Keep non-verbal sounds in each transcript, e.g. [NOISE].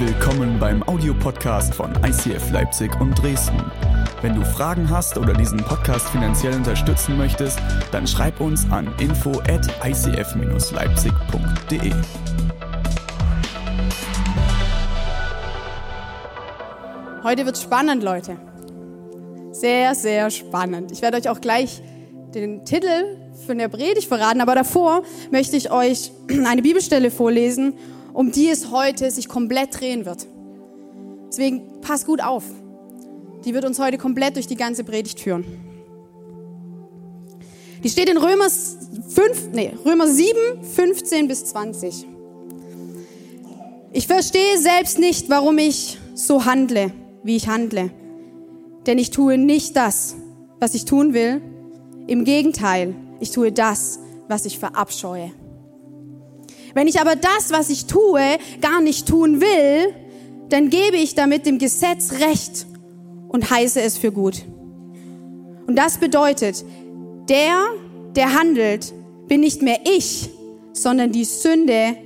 Willkommen beim Audiopodcast von ICF Leipzig und Dresden. Wenn du Fragen hast oder diesen Podcast finanziell unterstützen möchtest, dann schreib uns an info at icf-leipzig.de. Heute wird spannend, Leute. Sehr, sehr spannend. Ich werde euch auch gleich den Titel von der Predigt verraten, aber davor möchte ich euch eine Bibelstelle vorlesen, um die es heute sich komplett drehen wird. Deswegen pass gut auf. Die wird uns heute komplett durch die ganze Predigt führen. Die steht in Römer, 5, nee, Römer 7, 15 bis 20. Ich verstehe selbst nicht, warum ich so handle, wie ich handle. Denn ich tue nicht das, was ich tun will. Im Gegenteil, ich tue das, was ich verabscheue. Wenn ich aber das, was ich tue, gar nicht tun will, dann gebe ich damit dem Gesetz Recht und heiße es für gut. Und das bedeutet, der, der handelt, bin nicht mehr ich, sondern die Sünde,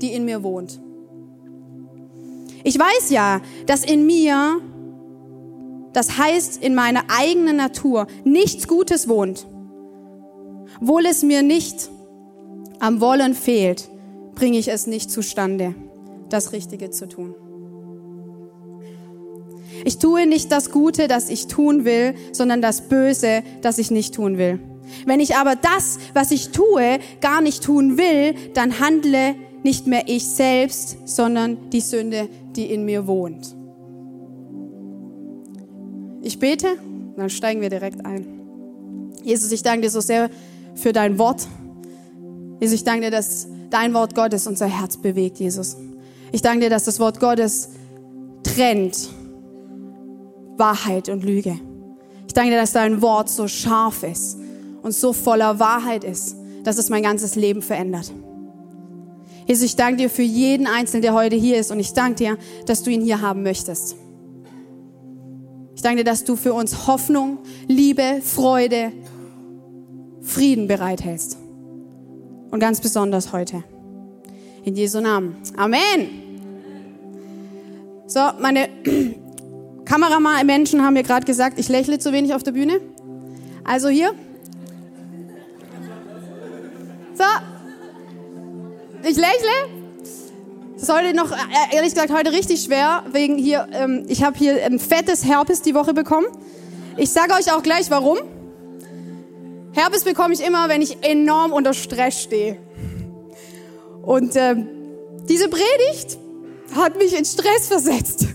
die in mir wohnt. Ich weiß ja, dass in mir, das heißt in meiner eigenen Natur, nichts Gutes wohnt. Wohl es mir nicht am Wollen fehlt, bringe ich es nicht zustande, das Richtige zu tun. Ich tue nicht das Gute, das ich tun will, sondern das Böse, das ich nicht tun will. Wenn ich aber das, was ich tue, gar nicht tun will, dann handle nicht mehr ich selbst, sondern die Sünde, die in mir wohnt. Ich bete, dann steigen wir direkt ein. Jesus, ich danke dir so sehr für dein Wort. Jesus, ich danke dir, dass dein Wort Gottes unser Herz bewegt, Jesus. Ich danke dir, dass das Wort Gottes trennt Wahrheit und Lüge. Ich danke dir, dass dein Wort so scharf ist und so voller Wahrheit ist, dass es mein ganzes Leben verändert. Jesus, ich danke dir für jeden Einzelnen, der heute hier ist und ich danke dir, dass du ihn hier haben möchtest. Ich danke dir, dass du für uns Hoffnung, Liebe, Freude, Frieden bereithältst. Und ganz besonders heute. In Jesu Namen. Amen. So, meine [CLEARS THROAT] Kameramann-Menschen haben mir gerade gesagt, ich lächle zu wenig auf der Bühne. Also hier. So. Ich lächle. Das ist heute noch, äh, ehrlich gesagt, heute richtig schwer, wegen hier, ähm, ich habe hier ein fettes Herpes die Woche bekommen. Ich sage euch auch gleich warum. Herpes bekomme ich immer, wenn ich enorm unter Stress stehe. Und äh, diese Predigt hat mich in Stress versetzt.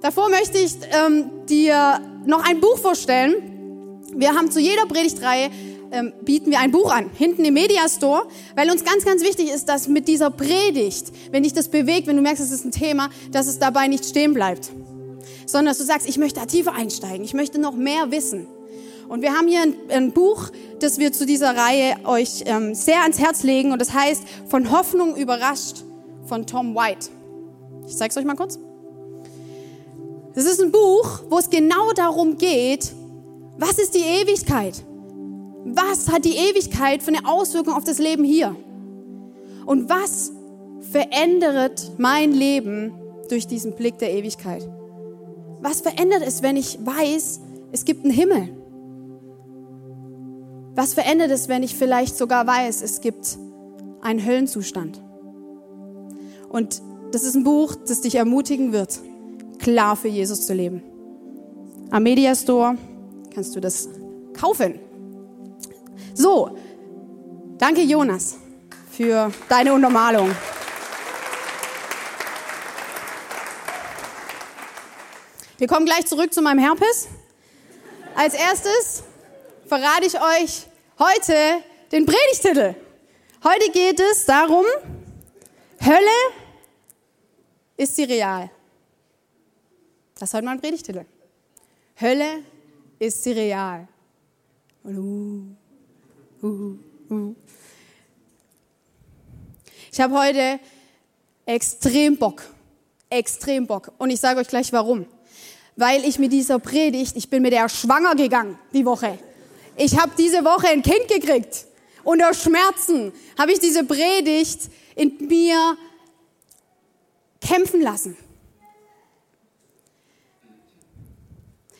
Davor möchte ich ähm, dir noch ein Buch vorstellen. Wir haben zu jeder Predigtreihe ähm, bieten wir ein Buch an, hinten im Mediastore, weil uns ganz, ganz wichtig ist, dass mit dieser Predigt, wenn dich das bewegt, wenn du merkst, es ist ein Thema, dass es dabei nicht stehen bleibt, sondern dass du sagst, ich möchte da tiefer einsteigen, ich möchte noch mehr wissen. Und wir haben hier ein, ein Buch, das wir zu dieser Reihe euch ähm, sehr ans Herz legen und das heißt Von Hoffnung überrascht von Tom White. Ich zeige es euch mal kurz. Das ist ein Buch, wo es genau darum geht, was ist die Ewigkeit? Was hat die Ewigkeit für eine Auswirkung auf das Leben hier? Und was verändert mein Leben durch diesen Blick der Ewigkeit? Was verändert es, wenn ich weiß, es gibt einen Himmel? Was verändert es, wenn ich vielleicht sogar weiß, es gibt einen Höllenzustand? Und das ist ein Buch, das dich ermutigen wird, klar für Jesus zu leben. Am Media Store kannst du das kaufen. So, danke Jonas für deine Untermalung. Wir kommen gleich zurück zu meinem Herpes. Als erstes verrate ich euch heute den Predigtitel. Heute geht es darum, Hölle ist sie real. Das ist heute mein Predigtitel. Hölle ist sie real. Uh, uh, uh. Ich habe heute extrem Bock, extrem Bock. Und ich sage euch gleich warum. Weil ich mit dieser Predigt, ich bin mit der schwanger gegangen die Woche. Ich habe diese Woche ein Kind gekriegt. Unter Schmerzen habe ich diese Predigt in mir kämpfen lassen.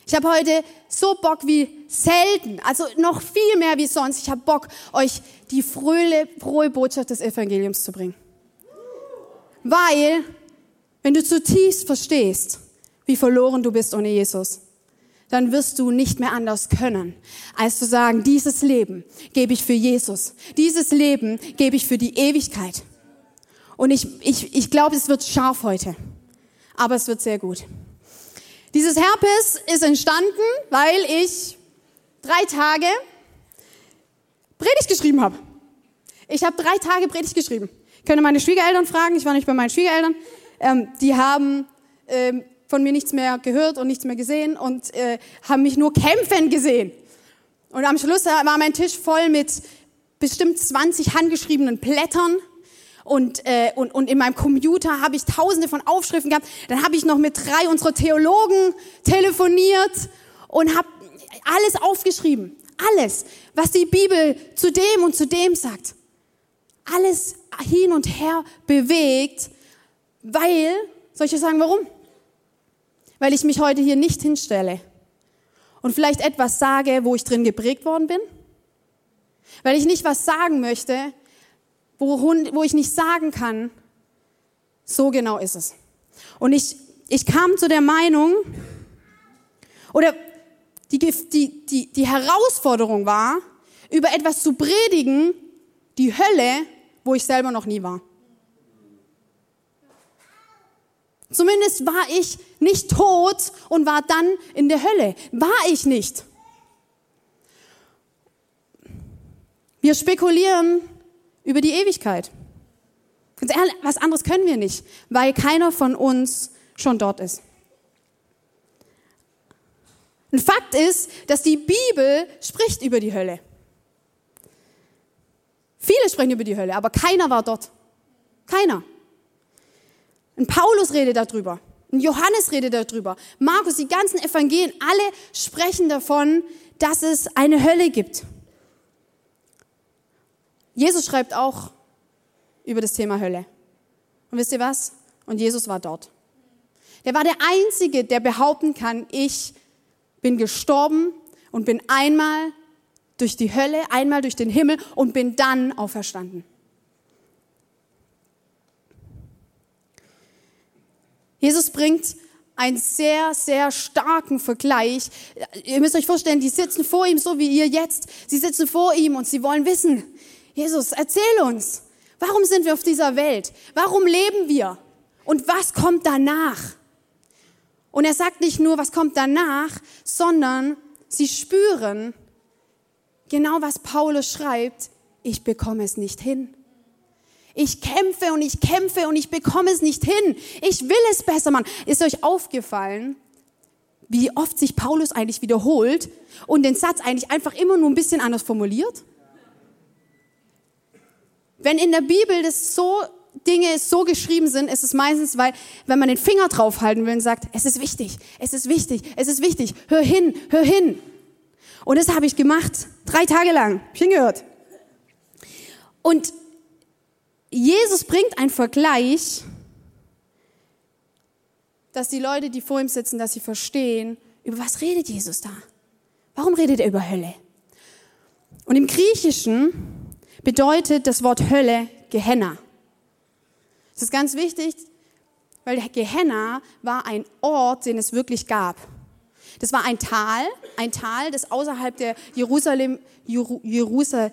Ich habe heute so Bock wie selten, also noch viel mehr wie sonst. Ich habe Bock, euch die fröhle, frohe Botschaft des Evangeliums zu bringen. Weil, wenn du zutiefst verstehst, wie verloren du bist ohne Jesus, dann wirst du nicht mehr anders können, als zu sagen, dieses Leben gebe ich für Jesus. Dieses Leben gebe ich für die Ewigkeit. Und ich, ich, ich glaube, es wird scharf heute. Aber es wird sehr gut. Dieses Herpes ist entstanden, weil ich drei Tage Predigt geschrieben habe. Ich habe drei Tage Predigt geschrieben. Ich könnte meine Schwiegereltern fragen. Ich war nicht bei meinen Schwiegereltern. Ähm, die haben ähm, von mir nichts mehr gehört und nichts mehr gesehen und äh, haben mich nur kämpfen gesehen. Und am Schluss war mein Tisch voll mit bestimmt 20 handgeschriebenen Blättern und, äh, und, und in meinem Computer habe ich tausende von Aufschriften gehabt. Dann habe ich noch mit drei unserer Theologen telefoniert und habe alles aufgeschrieben. Alles, was die Bibel zu dem und zu dem sagt. Alles hin und her bewegt, weil, soll ich sagen, warum? Weil ich mich heute hier nicht hinstelle und vielleicht etwas sage, wo ich drin geprägt worden bin. Weil ich nicht was sagen möchte, wo, ich nicht sagen kann, so genau ist es. Und ich, ich kam zu der Meinung, oder die, die, die, die Herausforderung war, über etwas zu predigen, die Hölle, wo ich selber noch nie war. Zumindest war ich nicht tot und war dann in der Hölle. War ich nicht. Wir spekulieren über die Ewigkeit. Ganz ehrlich, was anderes können wir nicht, weil keiner von uns schon dort ist. Ein Fakt ist, dass die Bibel spricht über die Hölle. Viele sprechen über die Hölle, aber keiner war dort. Keiner. Ein Paulus redet darüber. Ein Johannes redet darüber. Markus, die ganzen Evangelien, alle sprechen davon, dass es eine Hölle gibt. Jesus schreibt auch über das Thema Hölle. Und wisst ihr was? Und Jesus war dort. Er war der Einzige, der behaupten kann, ich bin gestorben und bin einmal durch die Hölle, einmal durch den Himmel und bin dann auferstanden. Jesus bringt einen sehr, sehr starken Vergleich. Ihr müsst euch vorstellen, die sitzen vor ihm, so wie ihr jetzt. Sie sitzen vor ihm und sie wollen wissen, Jesus, erzähl uns, warum sind wir auf dieser Welt? Warum leben wir? Und was kommt danach? Und er sagt nicht nur, was kommt danach, sondern sie spüren genau, was Paulus schreibt, ich bekomme es nicht hin. Ich kämpfe und ich kämpfe und ich bekomme es nicht hin. Ich will es besser machen. Ist euch aufgefallen, wie oft sich Paulus eigentlich wiederholt und den Satz eigentlich einfach immer nur ein bisschen anders formuliert? Wenn in der Bibel das so Dinge so geschrieben sind, ist es meistens, weil, wenn man den Finger draufhalten will und sagt, es ist wichtig, es ist wichtig, es ist wichtig, hör hin, hör hin. Und das habe ich gemacht, drei Tage lang, ich hingehört. Und Jesus bringt einen Vergleich, dass die Leute, die vor ihm sitzen, dass sie verstehen, über was redet Jesus da? Warum redet er über Hölle? Und im Griechischen bedeutet das Wort Hölle Gehenna. Das ist ganz wichtig, weil Gehenna war ein Ort, den es wirklich gab. Das war ein Tal, ein Tal, das außerhalb der Jerusalem, Jerusalem,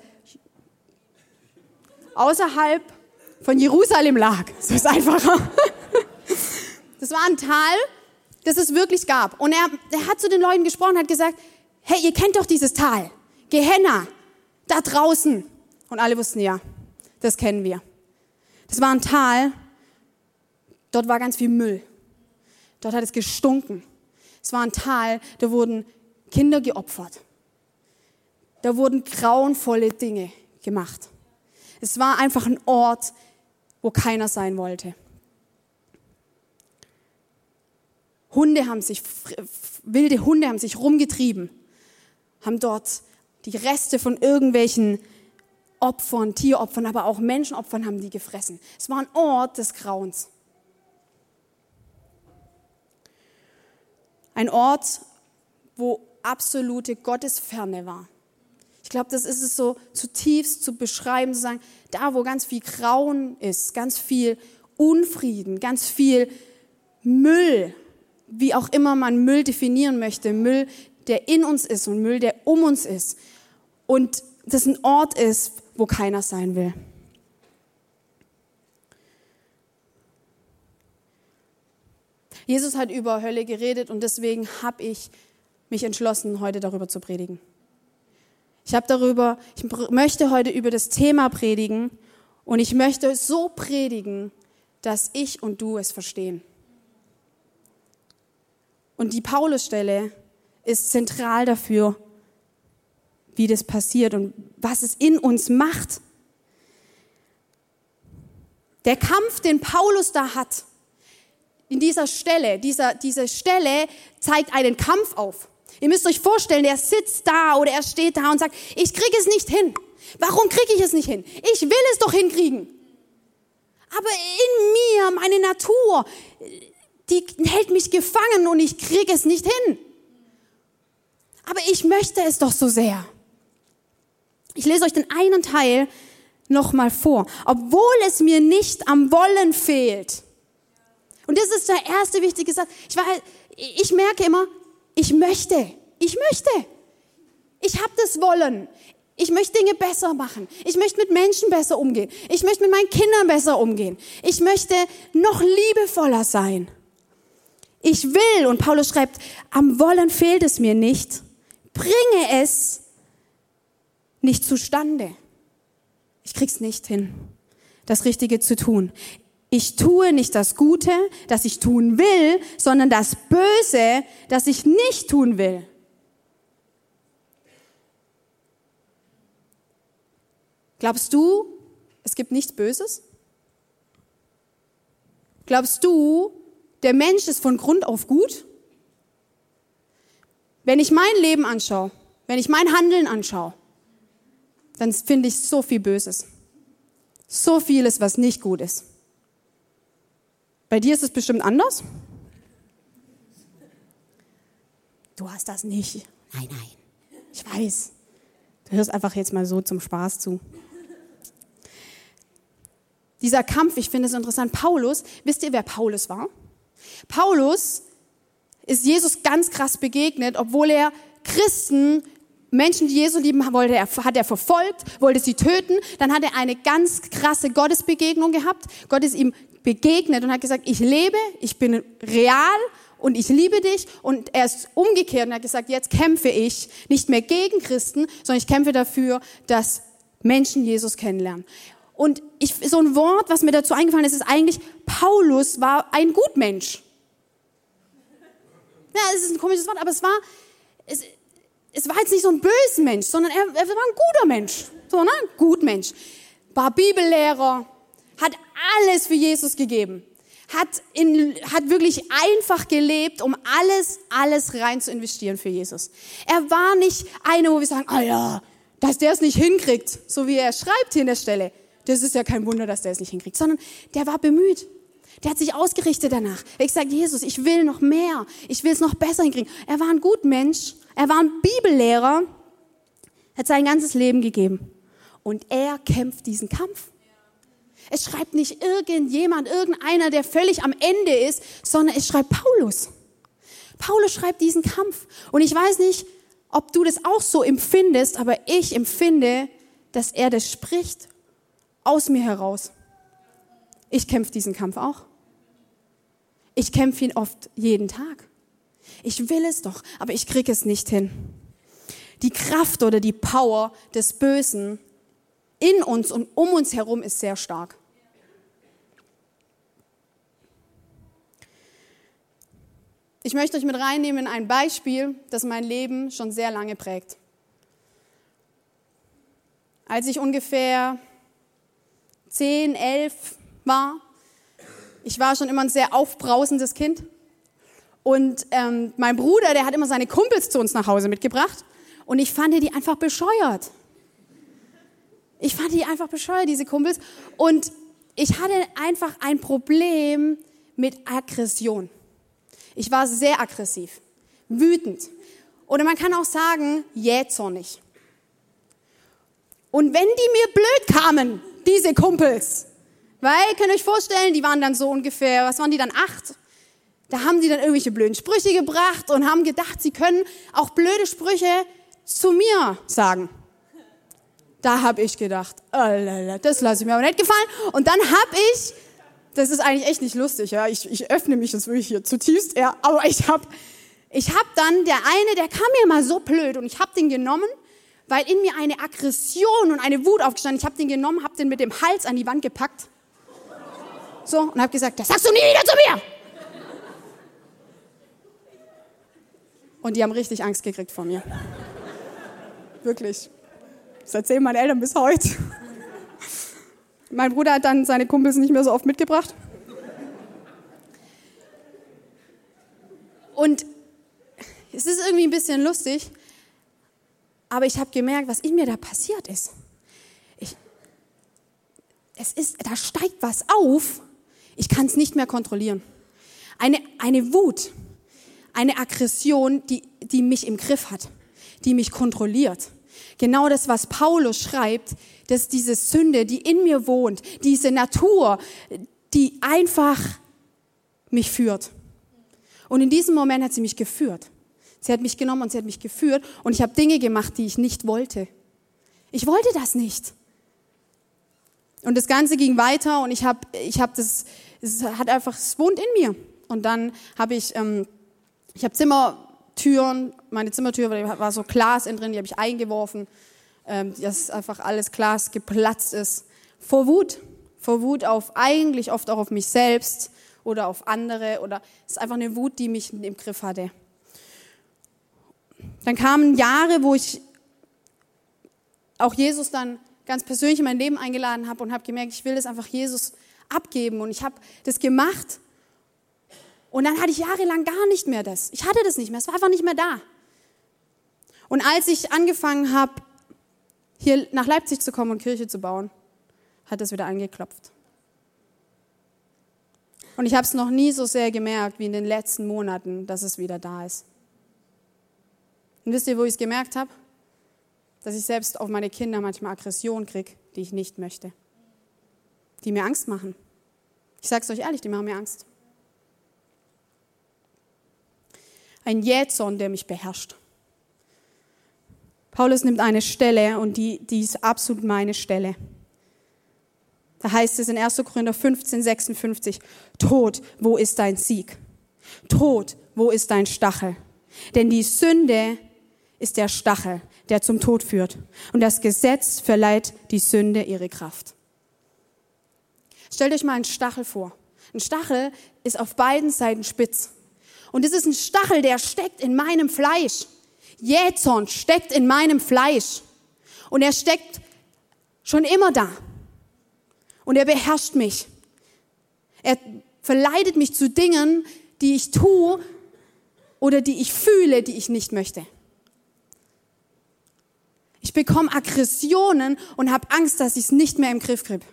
außerhalb von Jerusalem lag. So ist einfacher. Das war ein Tal, das es wirklich gab. Und er, er hat zu den Leuten gesprochen, hat gesagt, hey, ihr kennt doch dieses Tal. Gehenna, da draußen. Und alle wussten, ja, das kennen wir. Das war ein Tal, dort war ganz viel Müll. Dort hat es gestunken. Es war ein Tal, da wurden Kinder geopfert. Da wurden grauenvolle Dinge gemacht. Es war einfach ein Ort, wo keiner sein wollte. Hunde haben sich, wilde Hunde haben sich rumgetrieben, haben dort die Reste von irgendwelchen Opfern, Tieropfern, aber auch Menschenopfern haben die gefressen. Es war ein Ort des Grauens. Ein Ort, wo absolute Gottesferne war. Ich glaube, das ist es so zutiefst zu beschreiben, zu sagen, da wo ganz viel Grauen ist, ganz viel Unfrieden, ganz viel Müll, wie auch immer man Müll definieren möchte, Müll, der in uns ist und Müll, der um uns ist. Und das ein Ort ist, wo keiner sein will. Jesus hat über Hölle geredet und deswegen habe ich mich entschlossen, heute darüber zu predigen. Ich habe darüber, ich möchte heute über das Thema predigen und ich möchte so predigen, dass ich und du es verstehen. Und die Paulusstelle ist zentral dafür, wie das passiert und was es in uns macht. Der Kampf, den Paulus da hat, in dieser Stelle, dieser, diese Stelle zeigt einen Kampf auf. Ihr müsst euch vorstellen, der sitzt da oder er steht da und sagt, ich kriege es nicht hin. Warum kriege ich es nicht hin? Ich will es doch hinkriegen. Aber in mir, meine Natur, die hält mich gefangen und ich kriege es nicht hin. Aber ich möchte es doch so sehr. Ich lese euch den einen Teil nochmal vor. Obwohl es mir nicht am Wollen fehlt, und das ist der erste wichtige Satz. Ich, war, ich merke immer, ich möchte, ich möchte. Ich habe das Wollen. Ich möchte Dinge besser machen. Ich möchte mit Menschen besser umgehen. Ich möchte mit meinen Kindern besser umgehen. Ich möchte noch liebevoller sein. Ich will, und Paulus schreibt, am Wollen fehlt es mir nicht. Bringe es nicht zustande. Ich krieg's nicht hin, das Richtige zu tun. Ich tue nicht das Gute, das ich tun will, sondern das Böse, das ich nicht tun will. Glaubst du, es gibt nichts Böses? Glaubst du, der Mensch ist von Grund auf gut? Wenn ich mein Leben anschaue, wenn ich mein Handeln anschaue, dann finde ich so viel Böses. So vieles, was nicht gut ist. Bei dir ist es bestimmt anders? Du hast das nicht. Nein, nein. Ich weiß. Du hörst einfach jetzt mal so zum Spaß zu. Dieser Kampf, ich finde es interessant. Paulus, wisst ihr, wer Paulus war? Paulus ist Jesus ganz krass begegnet, obwohl er Christen, Menschen, die Jesus lieben wollte, er, hat er verfolgt, wollte sie töten. Dann hat er eine ganz krasse Gottesbegegnung gehabt. Gott ist ihm begegnet und hat gesagt, ich lebe, ich bin real und ich liebe dich. Und er ist umgekehrt und hat gesagt, jetzt kämpfe ich nicht mehr gegen Christen, sondern ich kämpfe dafür, dass Menschen Jesus kennenlernen. Und ich, so ein Wort, was mir dazu eingefallen ist, ist eigentlich, Paulus war ein Gutmensch. Ja, es ist ein komisches Wort, aber es war, es, es war jetzt nicht so ein böser Mensch, sondern er, er war ein guter Mensch. So, ne? Gutmensch. War Bibellehrer, hat alles für Jesus gegeben, hat, in, hat wirklich einfach gelebt, um alles, alles rein zu investieren für Jesus. Er war nicht einer, wo wir sagen, ah ja, dass der es nicht hinkriegt, so wie er schreibt hier in der Stelle. Das ist ja kein Wunder, dass der es nicht hinkriegt, sondern der war bemüht. Der hat sich ausgerichtet danach. Er hat gesagt, Jesus, ich will noch mehr. Ich will es noch besser hinkriegen. Er war ein gut Mensch. Er war ein Bibellehrer. Hat sein ganzes Leben gegeben. Und er kämpft diesen Kampf. Es schreibt nicht irgendjemand, irgendeiner, der völlig am Ende ist, sondern es schreibt Paulus. Paulus schreibt diesen Kampf. Und ich weiß nicht, ob du das auch so empfindest, aber ich empfinde, dass er das spricht aus mir heraus. Ich kämpfe diesen Kampf auch. Ich kämpfe ihn oft jeden Tag. Ich will es doch, aber ich kriege es nicht hin. Die Kraft oder die Power des Bösen in uns und um uns herum ist sehr stark. Ich möchte euch mit reinnehmen in ein Beispiel, das mein Leben schon sehr lange prägt. Als ich ungefähr 10, 11 war, ich war schon immer ein sehr aufbrausendes Kind. Und ähm, mein Bruder, der hat immer seine Kumpels zu uns nach Hause mitgebracht. Und ich fand die einfach bescheuert. Ich fand die einfach bescheuert, diese Kumpels. Und ich hatte einfach ein Problem mit Aggression. Ich war sehr aggressiv. wütend. Oder man kann auch sagen, jähzornig. Und wenn die mir blöd kamen, diese Kumpels, weil, könnt ihr euch vorstellen, die waren dann so ungefähr, was waren die dann, acht? Da haben die dann irgendwelche blöden Sprüche gebracht und haben gedacht, sie können auch blöde Sprüche zu mir sagen. Da habe ich gedacht, oh, das lasse ich mir aber nicht gefallen. Und dann habe ich, das ist eigentlich echt nicht lustig, ja, ich, ich öffne mich jetzt wirklich hier zutiefst, ja, aber ich habe ich hab dann, der eine, der kam mir mal so blöd und ich habe den genommen, weil in mir eine Aggression und eine Wut aufgestanden. Ich habe den genommen, habe den mit dem Hals an die Wand gepackt. So, und habe gesagt, das sagst du nie wieder zu mir. Und die haben richtig Angst gekriegt vor mir. Wirklich. Das erzählen meine Eltern bis heute. Mein Bruder hat dann seine Kumpels nicht mehr so oft mitgebracht. Und es ist irgendwie ein bisschen lustig, aber ich habe gemerkt, was in mir da passiert ist. Ich, es ist, da steigt was auf. Ich kann es nicht mehr kontrollieren. Eine, eine Wut, eine Aggression, die, die mich im Griff hat, die mich kontrolliert. Genau das, was Paulus schreibt, dass diese Sünde, die in mir wohnt, diese Natur, die einfach mich führt. Und in diesem Moment hat sie mich geführt. Sie hat mich genommen und sie hat mich geführt und ich habe Dinge gemacht, die ich nicht wollte. Ich wollte das nicht. Und das Ganze ging weiter und ich habe, ich habe das, es hat einfach, es wohnt in mir. Und dann habe ich, ähm, ich habe Zimmertüren, meine Zimmertür war so Glas innen drin, die habe ich eingeworfen, ähm, dass einfach alles Glas geplatzt ist. Vor Wut, vor Wut auf eigentlich oft auch auf mich selbst oder auf andere oder es ist einfach eine Wut, die mich im Griff hatte. Dann kamen Jahre, wo ich auch Jesus dann ganz persönlich in mein Leben eingeladen habe und habe gemerkt, ich will das einfach Jesus abgeben. Und ich habe das gemacht. Und dann hatte ich jahrelang gar nicht mehr das. Ich hatte das nicht mehr. Es war einfach nicht mehr da. Und als ich angefangen habe, hier nach Leipzig zu kommen und Kirche zu bauen, hat es wieder angeklopft. Und ich habe es noch nie so sehr gemerkt wie in den letzten Monaten, dass es wieder da ist. Und wisst ihr, wo ich es gemerkt habe? Dass ich selbst auf meine Kinder manchmal Aggression kriege, die ich nicht möchte. Die mir Angst machen. Ich sage es euch ehrlich, die machen mir Angst. Ein Jähzorn, der mich beherrscht. Paulus nimmt eine Stelle und die, die ist absolut meine Stelle. Da heißt es in 1. Korinther 15, 56, Tod, wo ist dein Sieg? Tod, wo ist dein Stachel? Denn die Sünde ist der Stachel, der zum Tod führt. Und das Gesetz verleiht die Sünde ihre Kraft. Stellt euch mal einen Stachel vor. Ein Stachel ist auf beiden Seiten spitz. Und es ist ein Stachel, der steckt in meinem Fleisch. Jähzorn steckt in meinem Fleisch. Und er steckt schon immer da. Und er beherrscht mich. Er verleitet mich zu Dingen, die ich tue oder die ich fühle, die ich nicht möchte. Ich bekomme Aggressionen und habe Angst, dass ich es nicht mehr im Griff kriege.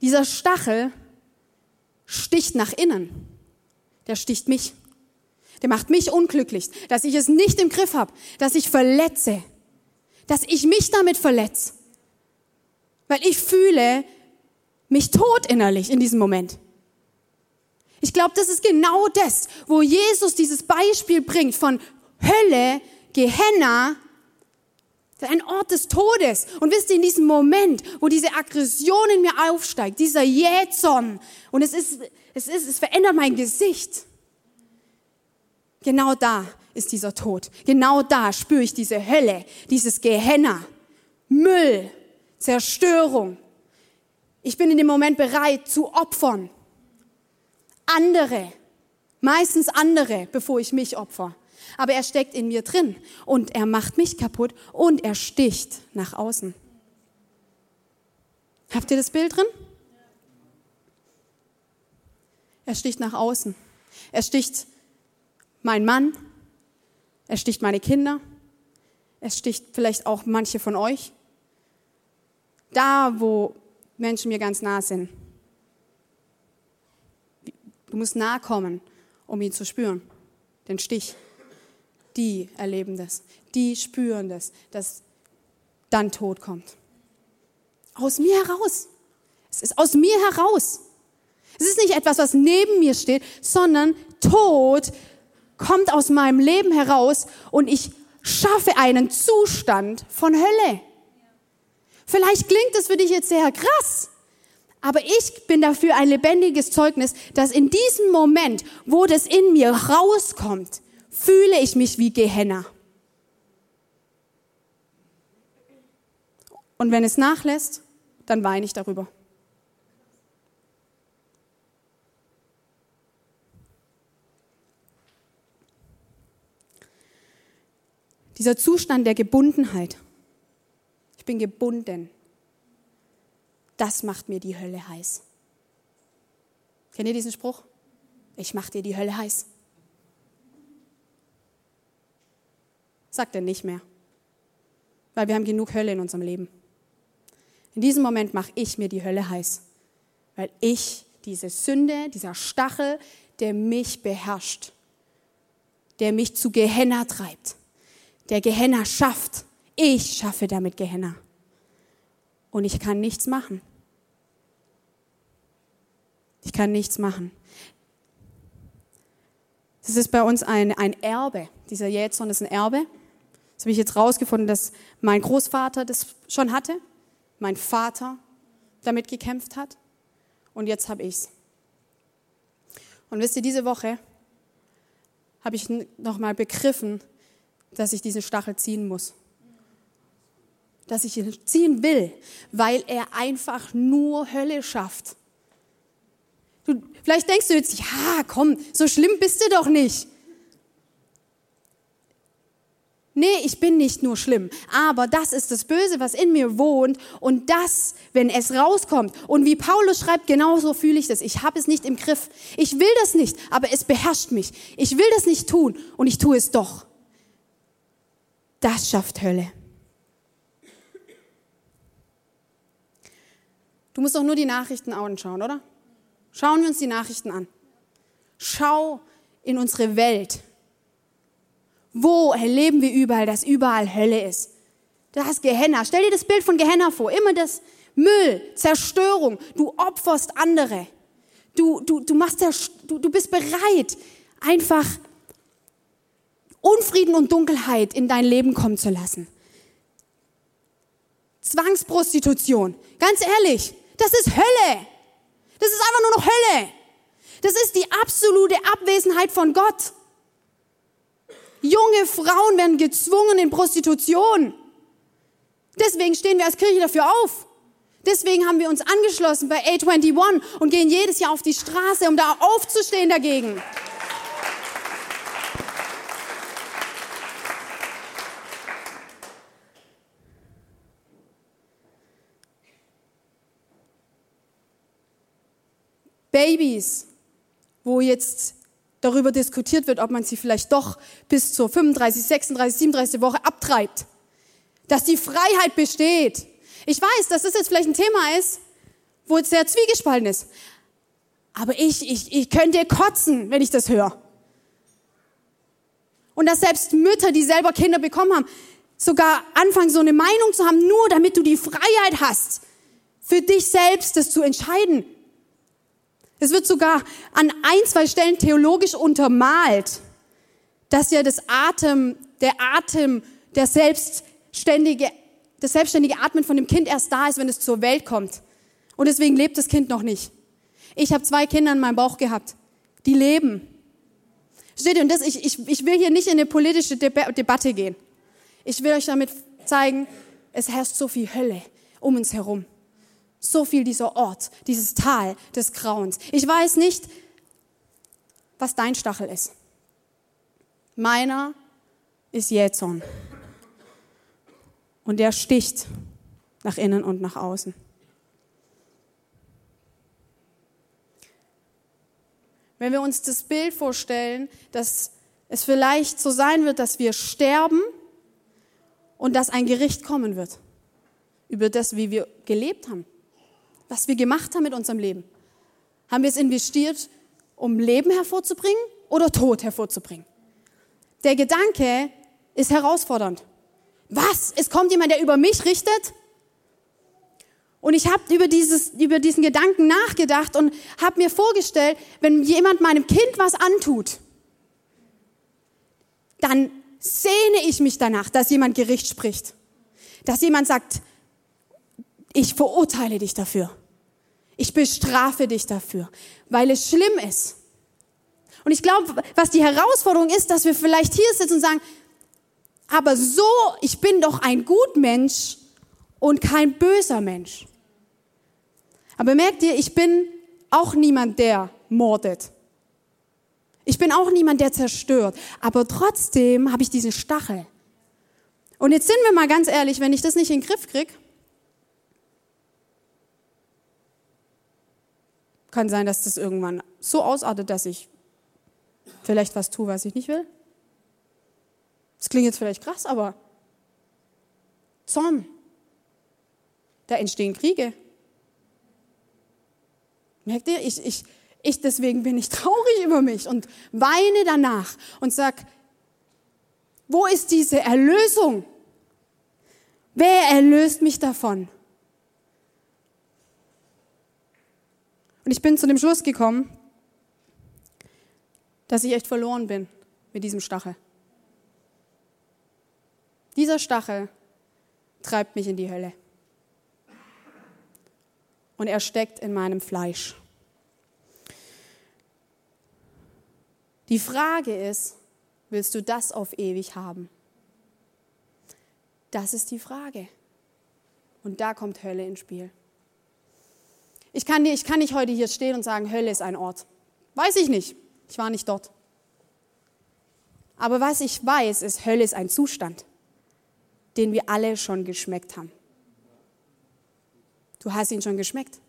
Dieser Stachel sticht nach innen. Der sticht mich. Der macht mich unglücklich, dass ich es nicht im Griff habe, dass ich verletze, dass ich mich damit verletze. Weil ich fühle mich tot innerlich in diesem Moment. Ich glaube, das ist genau das, wo Jesus dieses Beispiel bringt von Hölle, Gehenna, ein Ort des Todes. Und wisst ihr, in diesem Moment, wo diese Aggression in mir aufsteigt, dieser Jähzorn, und es ist, es ist, es verändert mein Gesicht. Genau da ist dieser Tod. Genau da spüre ich diese Hölle, dieses Gehenna, Müll, Zerstörung. Ich bin in dem Moment bereit zu opfern. Andere, meistens andere, bevor ich mich opfer aber er steckt in mir drin und er macht mich kaputt und er sticht nach außen. Habt ihr das Bild drin? Er sticht nach außen. Er sticht mein Mann. Er sticht meine Kinder. Er sticht vielleicht auch manche von euch. Da, wo Menschen mir ganz nah sind. Du musst nahe kommen, um ihn zu spüren. Den Stich. Die erleben das. Die spüren das, dass dann Tod kommt. Aus mir heraus. Es ist aus mir heraus. Es ist nicht etwas, was neben mir steht, sondern Tod kommt aus meinem Leben heraus und ich schaffe einen Zustand von Hölle. Vielleicht klingt es für dich jetzt sehr krass, aber ich bin dafür ein lebendiges Zeugnis, dass in diesem Moment, wo das in mir rauskommt, fühle ich mich wie Gehenna. Und wenn es nachlässt, dann weine ich darüber. Dieser Zustand der Gebundenheit. Ich bin gebunden. Das macht mir die Hölle heiß. Kennt ihr diesen Spruch? Ich mach dir die Hölle heiß. Sagt er nicht mehr. Weil wir haben genug Hölle in unserem Leben. In diesem Moment mache ich mir die Hölle heiß. Weil ich diese Sünde, dieser Stachel, der mich beherrscht, der mich zu Gehenna treibt, der Gehenna schafft. Ich schaffe damit Gehenna. Und ich kann nichts machen. Ich kann nichts machen. Das ist bei uns ein, ein Erbe. Dieser Jätson ist ein Erbe. Das habe ich jetzt rausgefunden, dass mein Großvater das schon hatte, mein Vater damit gekämpft hat und jetzt habe ich's. Und wisst ihr, diese Woche habe ich nochmal begriffen, dass ich diesen Stachel ziehen muss. Dass ich ihn ziehen will, weil er einfach nur Hölle schafft. Du, vielleicht denkst du jetzt, ja, komm, so schlimm bist du doch nicht. Nee, ich bin nicht nur schlimm, aber das ist das Böse, was in mir wohnt und das, wenn es rauskommt und wie Paulus schreibt, genauso fühle ich das. Ich habe es nicht im Griff. Ich will das nicht, aber es beherrscht mich. Ich will das nicht tun und ich tue es doch. Das schafft Hölle. Du musst doch nur die Nachrichten anschauen, oder? Schauen wir uns die Nachrichten an. Schau in unsere Welt. Wo erleben wir überall, dass überall Hölle ist? Das Gehenna. Stell dir das Bild von Gehenna vor. Immer das Müll, Zerstörung. Du opferst andere. Du, du, du, machst, du, du bist bereit, einfach Unfrieden und Dunkelheit in dein Leben kommen zu lassen. Zwangsprostitution. Ganz ehrlich, das ist Hölle. Das ist einfach nur noch Hölle. Das ist die absolute Abwesenheit von Gott. Junge Frauen werden gezwungen in Prostitution. Deswegen stehen wir als Kirche dafür auf. Deswegen haben wir uns angeschlossen bei A21 und gehen jedes Jahr auf die Straße, um da aufzustehen dagegen. Babys, wo jetzt darüber diskutiert wird, ob man sie vielleicht doch bis zur 35, 36, 37 Woche abtreibt. Dass die Freiheit besteht. Ich weiß, dass das jetzt vielleicht ein Thema ist, wo es sehr zwiegespalten ist. Aber ich, ich, ich könnte kotzen, wenn ich das höre. Und dass selbst Mütter, die selber Kinder bekommen haben, sogar anfangen, so eine Meinung zu haben, nur damit du die Freiheit hast, für dich selbst das zu entscheiden. Es wird sogar an ein, zwei Stellen theologisch untermalt, dass ja das Atem, der Atem, der selbstständige, das selbstständige Atmen von dem Kind erst da ist, wenn es zur Welt kommt. Und deswegen lebt das Kind noch nicht. Ich habe zwei Kinder in meinem Bauch gehabt. Die leben. Steht ihr, und das, ich, ich, ich will hier nicht in eine politische Debatte gehen. Ich will euch damit zeigen, es herrscht so viel Hölle um uns herum so viel dieser Ort, dieses Tal des Grauens. Ich weiß nicht, was dein Stachel ist. Meiner ist Jäzon. Und der sticht nach innen und nach außen. Wenn wir uns das Bild vorstellen, dass es vielleicht so sein wird, dass wir sterben und dass ein Gericht kommen wird über das, wie wir gelebt haben was wir gemacht haben mit unserem Leben. Haben wir es investiert um Leben hervorzubringen oder Tod hervorzubringen. Der Gedanke ist herausfordernd. Was? Es kommt jemand, der über mich richtet? Und ich habe über, über diesen Gedanken nachgedacht und habe mir vorgestellt, wenn jemand meinem Kind was antut, dann sehne ich mich danach, dass jemand Gericht spricht. Dass jemand sagt, ich verurteile dich dafür. Ich bestrafe dich dafür, weil es schlimm ist. Und ich glaube, was die Herausforderung ist, dass wir vielleicht hier sitzen und sagen, aber so, ich bin doch ein Gutmensch und kein böser Mensch. Aber merkt ihr, ich bin auch niemand, der mordet. Ich bin auch niemand, der zerstört. Aber trotzdem habe ich diesen Stachel. Und jetzt sind wir mal ganz ehrlich, wenn ich das nicht in den Griff kriege, kann sein, dass das irgendwann so ausartet, dass ich vielleicht was tue, was ich nicht will. Das klingt jetzt vielleicht krass, aber Zorn, da entstehen Kriege. Merkt ihr, ich, ich, ich deswegen bin ich [LAUGHS] traurig über mich und weine danach und sag, wo ist diese Erlösung? Wer erlöst mich davon? Und ich bin zu dem Schluss gekommen, dass ich echt verloren bin mit diesem Stachel. Dieser Stachel treibt mich in die Hölle. Und er steckt in meinem Fleisch. Die Frage ist, willst du das auf ewig haben? Das ist die Frage. Und da kommt Hölle ins Spiel. Ich kann, ich kann nicht heute hier stehen und sagen, Hölle ist ein Ort. Weiß ich nicht. Ich war nicht dort. Aber was ich weiß, ist, Hölle ist ein Zustand, den wir alle schon geschmeckt haben. Du hast ihn schon geschmeckt.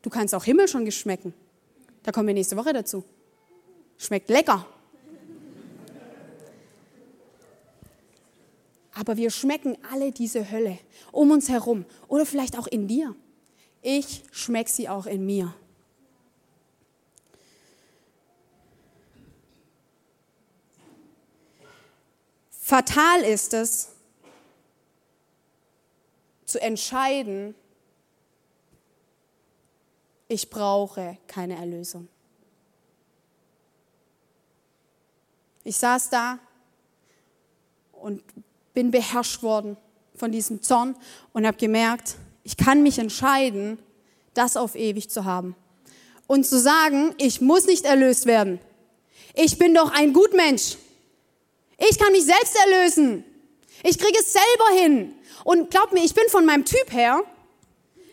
Du kannst auch Himmel schon geschmecken. Da kommen wir nächste Woche dazu. Schmeckt lecker. Aber wir schmecken alle diese Hölle um uns herum oder vielleicht auch in dir. Ich schmecke sie auch in mir. Fatal ist es, zu entscheiden, ich brauche keine Erlösung. Ich saß da und bin beherrscht worden von diesem Zorn und habe gemerkt, ich kann mich entscheiden, das auf ewig zu haben. Und zu sagen, ich muss nicht erlöst werden. Ich bin doch ein Gutmensch. Ich kann mich selbst erlösen. Ich kriege es selber hin. Und glaub mir, ich bin von meinem Typ her,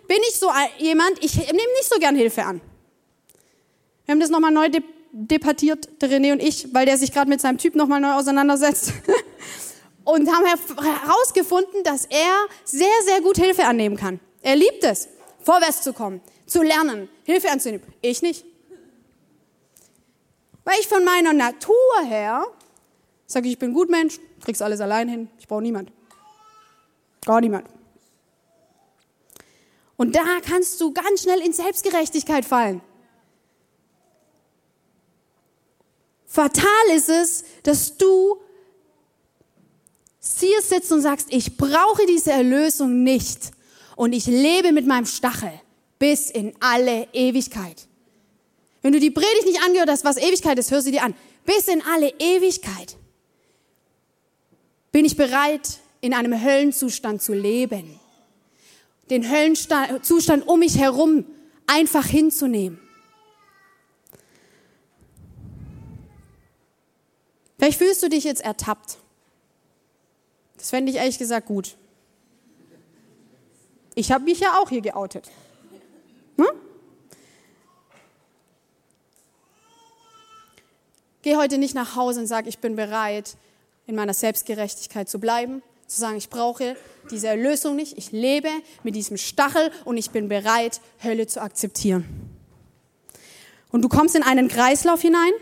bin ich so jemand, ich nehme nicht so gern Hilfe an. Wir haben das nochmal neu debattiert, René und ich, weil der sich gerade mit seinem Typ nochmal neu auseinandersetzt. [LAUGHS] und haben herausgefunden, dass er sehr, sehr gut Hilfe annehmen kann. Er liebt es, vorwärts zu kommen, zu lernen, Hilfe anzunehmen. Ich nicht. Weil ich von meiner Natur her sage, ich bin gut Mensch, krieg's alles allein hin, ich brauche niemand. Gar niemand. Und da kannst du ganz schnell in Selbstgerechtigkeit fallen. Fatal ist es, dass du hier sitzt und sagst, ich brauche diese Erlösung nicht und ich lebe mit meinem Stachel bis in alle Ewigkeit. Wenn du die Predigt nicht angehört hast, was Ewigkeit ist, hör sie dir an. Bis in alle Ewigkeit bin ich bereit, in einem Höllenzustand zu leben. Den Höllenzustand um mich herum einfach hinzunehmen. Vielleicht fühlst du dich jetzt ertappt. Das fände ich ehrlich gesagt gut. Ich habe mich ja auch hier geoutet. Hm? Geh heute nicht nach Hause und sag, ich bin bereit, in meiner Selbstgerechtigkeit zu bleiben, zu sagen, ich brauche diese Erlösung nicht, ich lebe mit diesem Stachel und ich bin bereit, Hölle zu akzeptieren. Und du kommst in einen Kreislauf hinein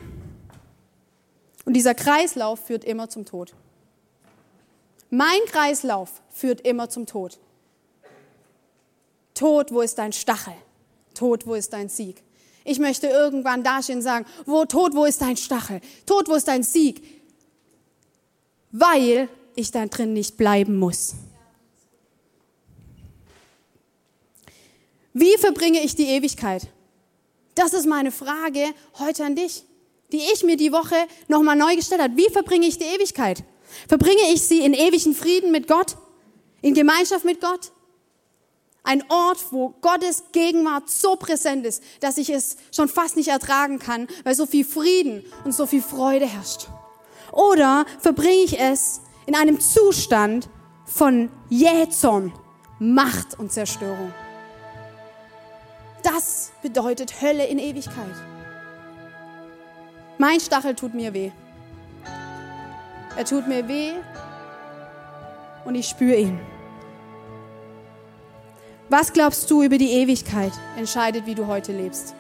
und dieser Kreislauf führt immer zum Tod. Mein Kreislauf führt immer zum Tod. Tod, wo ist dein Stachel? Tod, wo ist dein Sieg? Ich möchte irgendwann dastehen und sagen, wo Tod, wo ist dein Stachel? Tod, wo ist dein Sieg? Weil ich da drin nicht bleiben muss. Wie verbringe ich die Ewigkeit? Das ist meine Frage heute an dich, die ich mir die Woche nochmal neu gestellt habe. Wie verbringe ich die Ewigkeit? Verbringe ich sie in ewigen Frieden mit Gott? In Gemeinschaft mit Gott? Ein Ort, wo Gottes Gegenwart so präsent ist, dass ich es schon fast nicht ertragen kann, weil so viel Frieden und so viel Freude herrscht. Oder verbringe ich es in einem Zustand von Jähzorn, Macht und Zerstörung. Das bedeutet Hölle in Ewigkeit. Mein Stachel tut mir weh. Er tut mir weh und ich spüre ihn. Was glaubst du über die Ewigkeit, entscheidet, wie du heute lebst.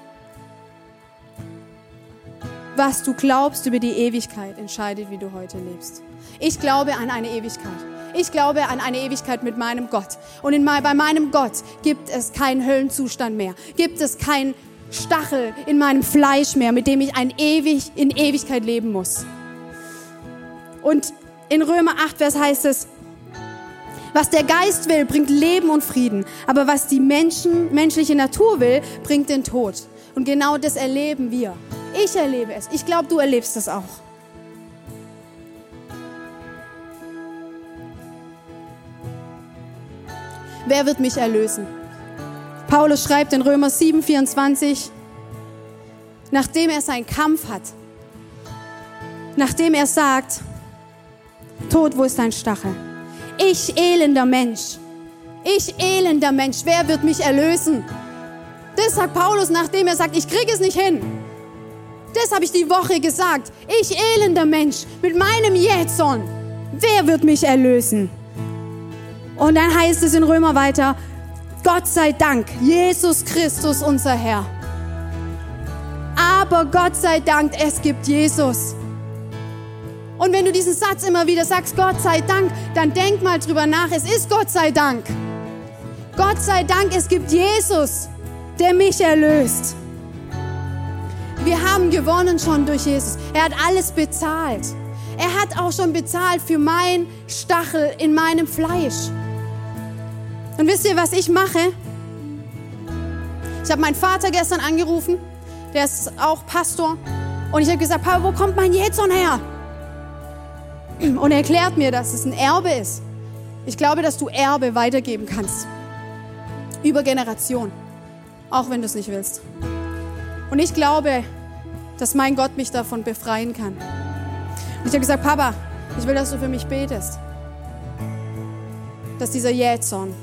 Was du glaubst über die Ewigkeit, entscheidet, wie du heute lebst. Ich glaube an eine Ewigkeit. Ich glaube an eine Ewigkeit mit meinem Gott. Und in, bei meinem Gott gibt es keinen Höllenzustand mehr. Gibt es keinen Stachel in meinem Fleisch mehr, mit dem ich ein ewig, in Ewigkeit leben muss. Und in Römer 8, Vers heißt es, was der Geist will, bringt Leben und Frieden. Aber was die Menschen, menschliche Natur will, bringt den Tod. Und genau das erleben wir. Ich erlebe es. Ich glaube, du erlebst es auch. Wer wird mich erlösen? Paulus schreibt in Römer 7, 24, nachdem er seinen Kampf hat, nachdem er sagt, Tod, wo ist dein Stachel? Ich elender Mensch, ich elender Mensch, wer wird mich erlösen? Das sagt Paulus, nachdem er sagt, ich kriege es nicht hin. Das habe ich die Woche gesagt. Ich elender Mensch mit meinem Jähzorn, wer wird mich erlösen? Und dann heißt es in Römer weiter, Gott sei Dank, Jesus Christus unser Herr. Aber Gott sei Dank, es gibt Jesus. Und wenn du diesen Satz immer wieder sagst, Gott sei Dank, dann denk mal drüber nach, es ist Gott sei Dank. Gott sei Dank, es gibt Jesus, der mich erlöst. Wir haben gewonnen schon durch Jesus. Er hat alles bezahlt. Er hat auch schon bezahlt für mein Stachel in meinem Fleisch. Und wisst ihr, was ich mache? Ich habe meinen Vater gestern angerufen, der ist auch Pastor. Und ich habe gesagt, Papa, wo kommt mein Jetson her? Und er erklärt mir, dass es ein Erbe ist. Ich glaube, dass du Erbe weitergeben kannst. Über Generation. Auch wenn du es nicht willst. Und ich glaube, dass mein Gott mich davon befreien kann. Und ich habe gesagt, Papa, ich will, dass du für mich betest. Dass dieser Jähzorn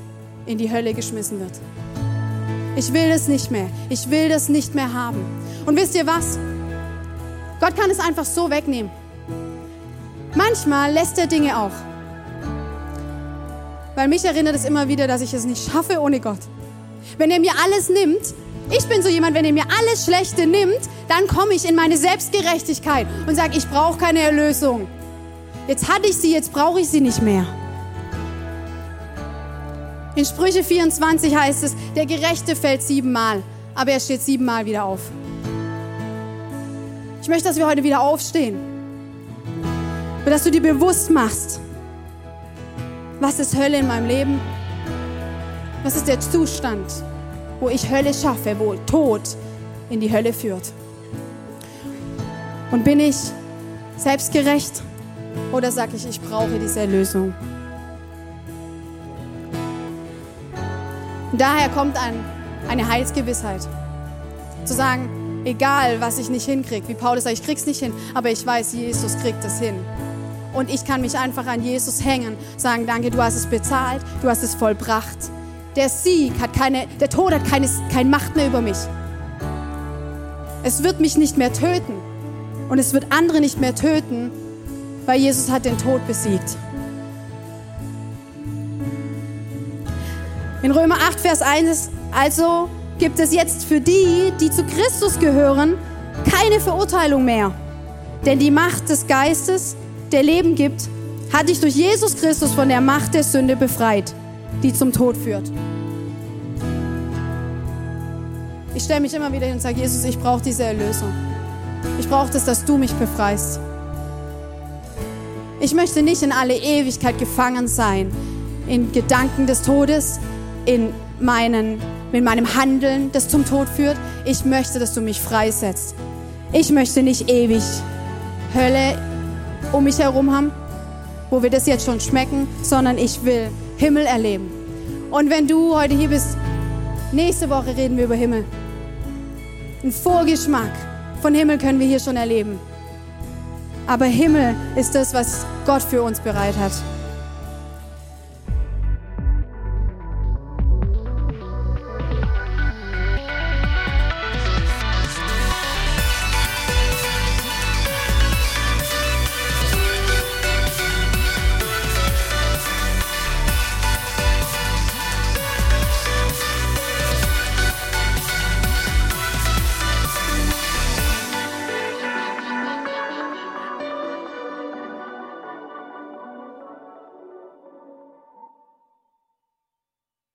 in die Hölle geschmissen wird. Ich will es nicht mehr. Ich will das nicht mehr haben. Und wisst ihr was? Gott kann es einfach so wegnehmen. Manchmal lässt er Dinge auch. Weil mich erinnert es immer wieder, dass ich es nicht schaffe ohne Gott. Wenn er mir alles nimmt, ich bin so jemand, wenn er mir alles Schlechte nimmt, dann komme ich in meine Selbstgerechtigkeit und sage, ich brauche keine Erlösung. Jetzt hatte ich sie, jetzt brauche ich sie nicht mehr. In Sprüche 24 heißt es, der Gerechte fällt siebenmal, aber er steht siebenmal wieder auf. Ich möchte, dass wir heute wieder aufstehen. Und dass du dir bewusst machst, was ist Hölle in meinem Leben? Was ist der Zustand, wo ich Hölle schaffe, wo Tod in die Hölle führt? Und bin ich selbstgerecht oder sage ich, ich brauche diese Erlösung? Und daher kommt ein, eine Heilsgewissheit. Zu sagen, egal was ich nicht hinkriege, wie Paulus sagt, ich krieg's nicht hin, aber ich weiß, Jesus kriegt es hin. Und ich kann mich einfach an Jesus hängen, sagen, danke, du hast es bezahlt, du hast es vollbracht. Der Sieg hat keine, der Tod hat keine, keine Macht mehr über mich. Es wird mich nicht mehr töten und es wird andere nicht mehr töten, weil Jesus hat den Tod besiegt. In Römer 8, Vers 1 also gibt es jetzt für die, die zu Christus gehören, keine Verurteilung mehr. Denn die Macht des Geistes, der Leben gibt, hat dich durch Jesus Christus von der Macht der Sünde befreit, die zum Tod führt. Ich stelle mich immer wieder hin und sage, Jesus, ich brauche diese Erlösung. Ich brauche das, dass du mich befreist. Ich möchte nicht in alle Ewigkeit gefangen sein, in Gedanken des Todes, in, meinen, in meinem Handeln, das zum Tod führt. Ich möchte, dass du mich freisetzt. Ich möchte nicht ewig Hölle um mich herum haben, wo wir das jetzt schon schmecken, sondern ich will Himmel erleben. Und wenn du heute hier bist, nächste Woche reden wir über Himmel. Ein Vorgeschmack von Himmel können wir hier schon erleben. Aber Himmel ist das, was Gott für uns bereit hat.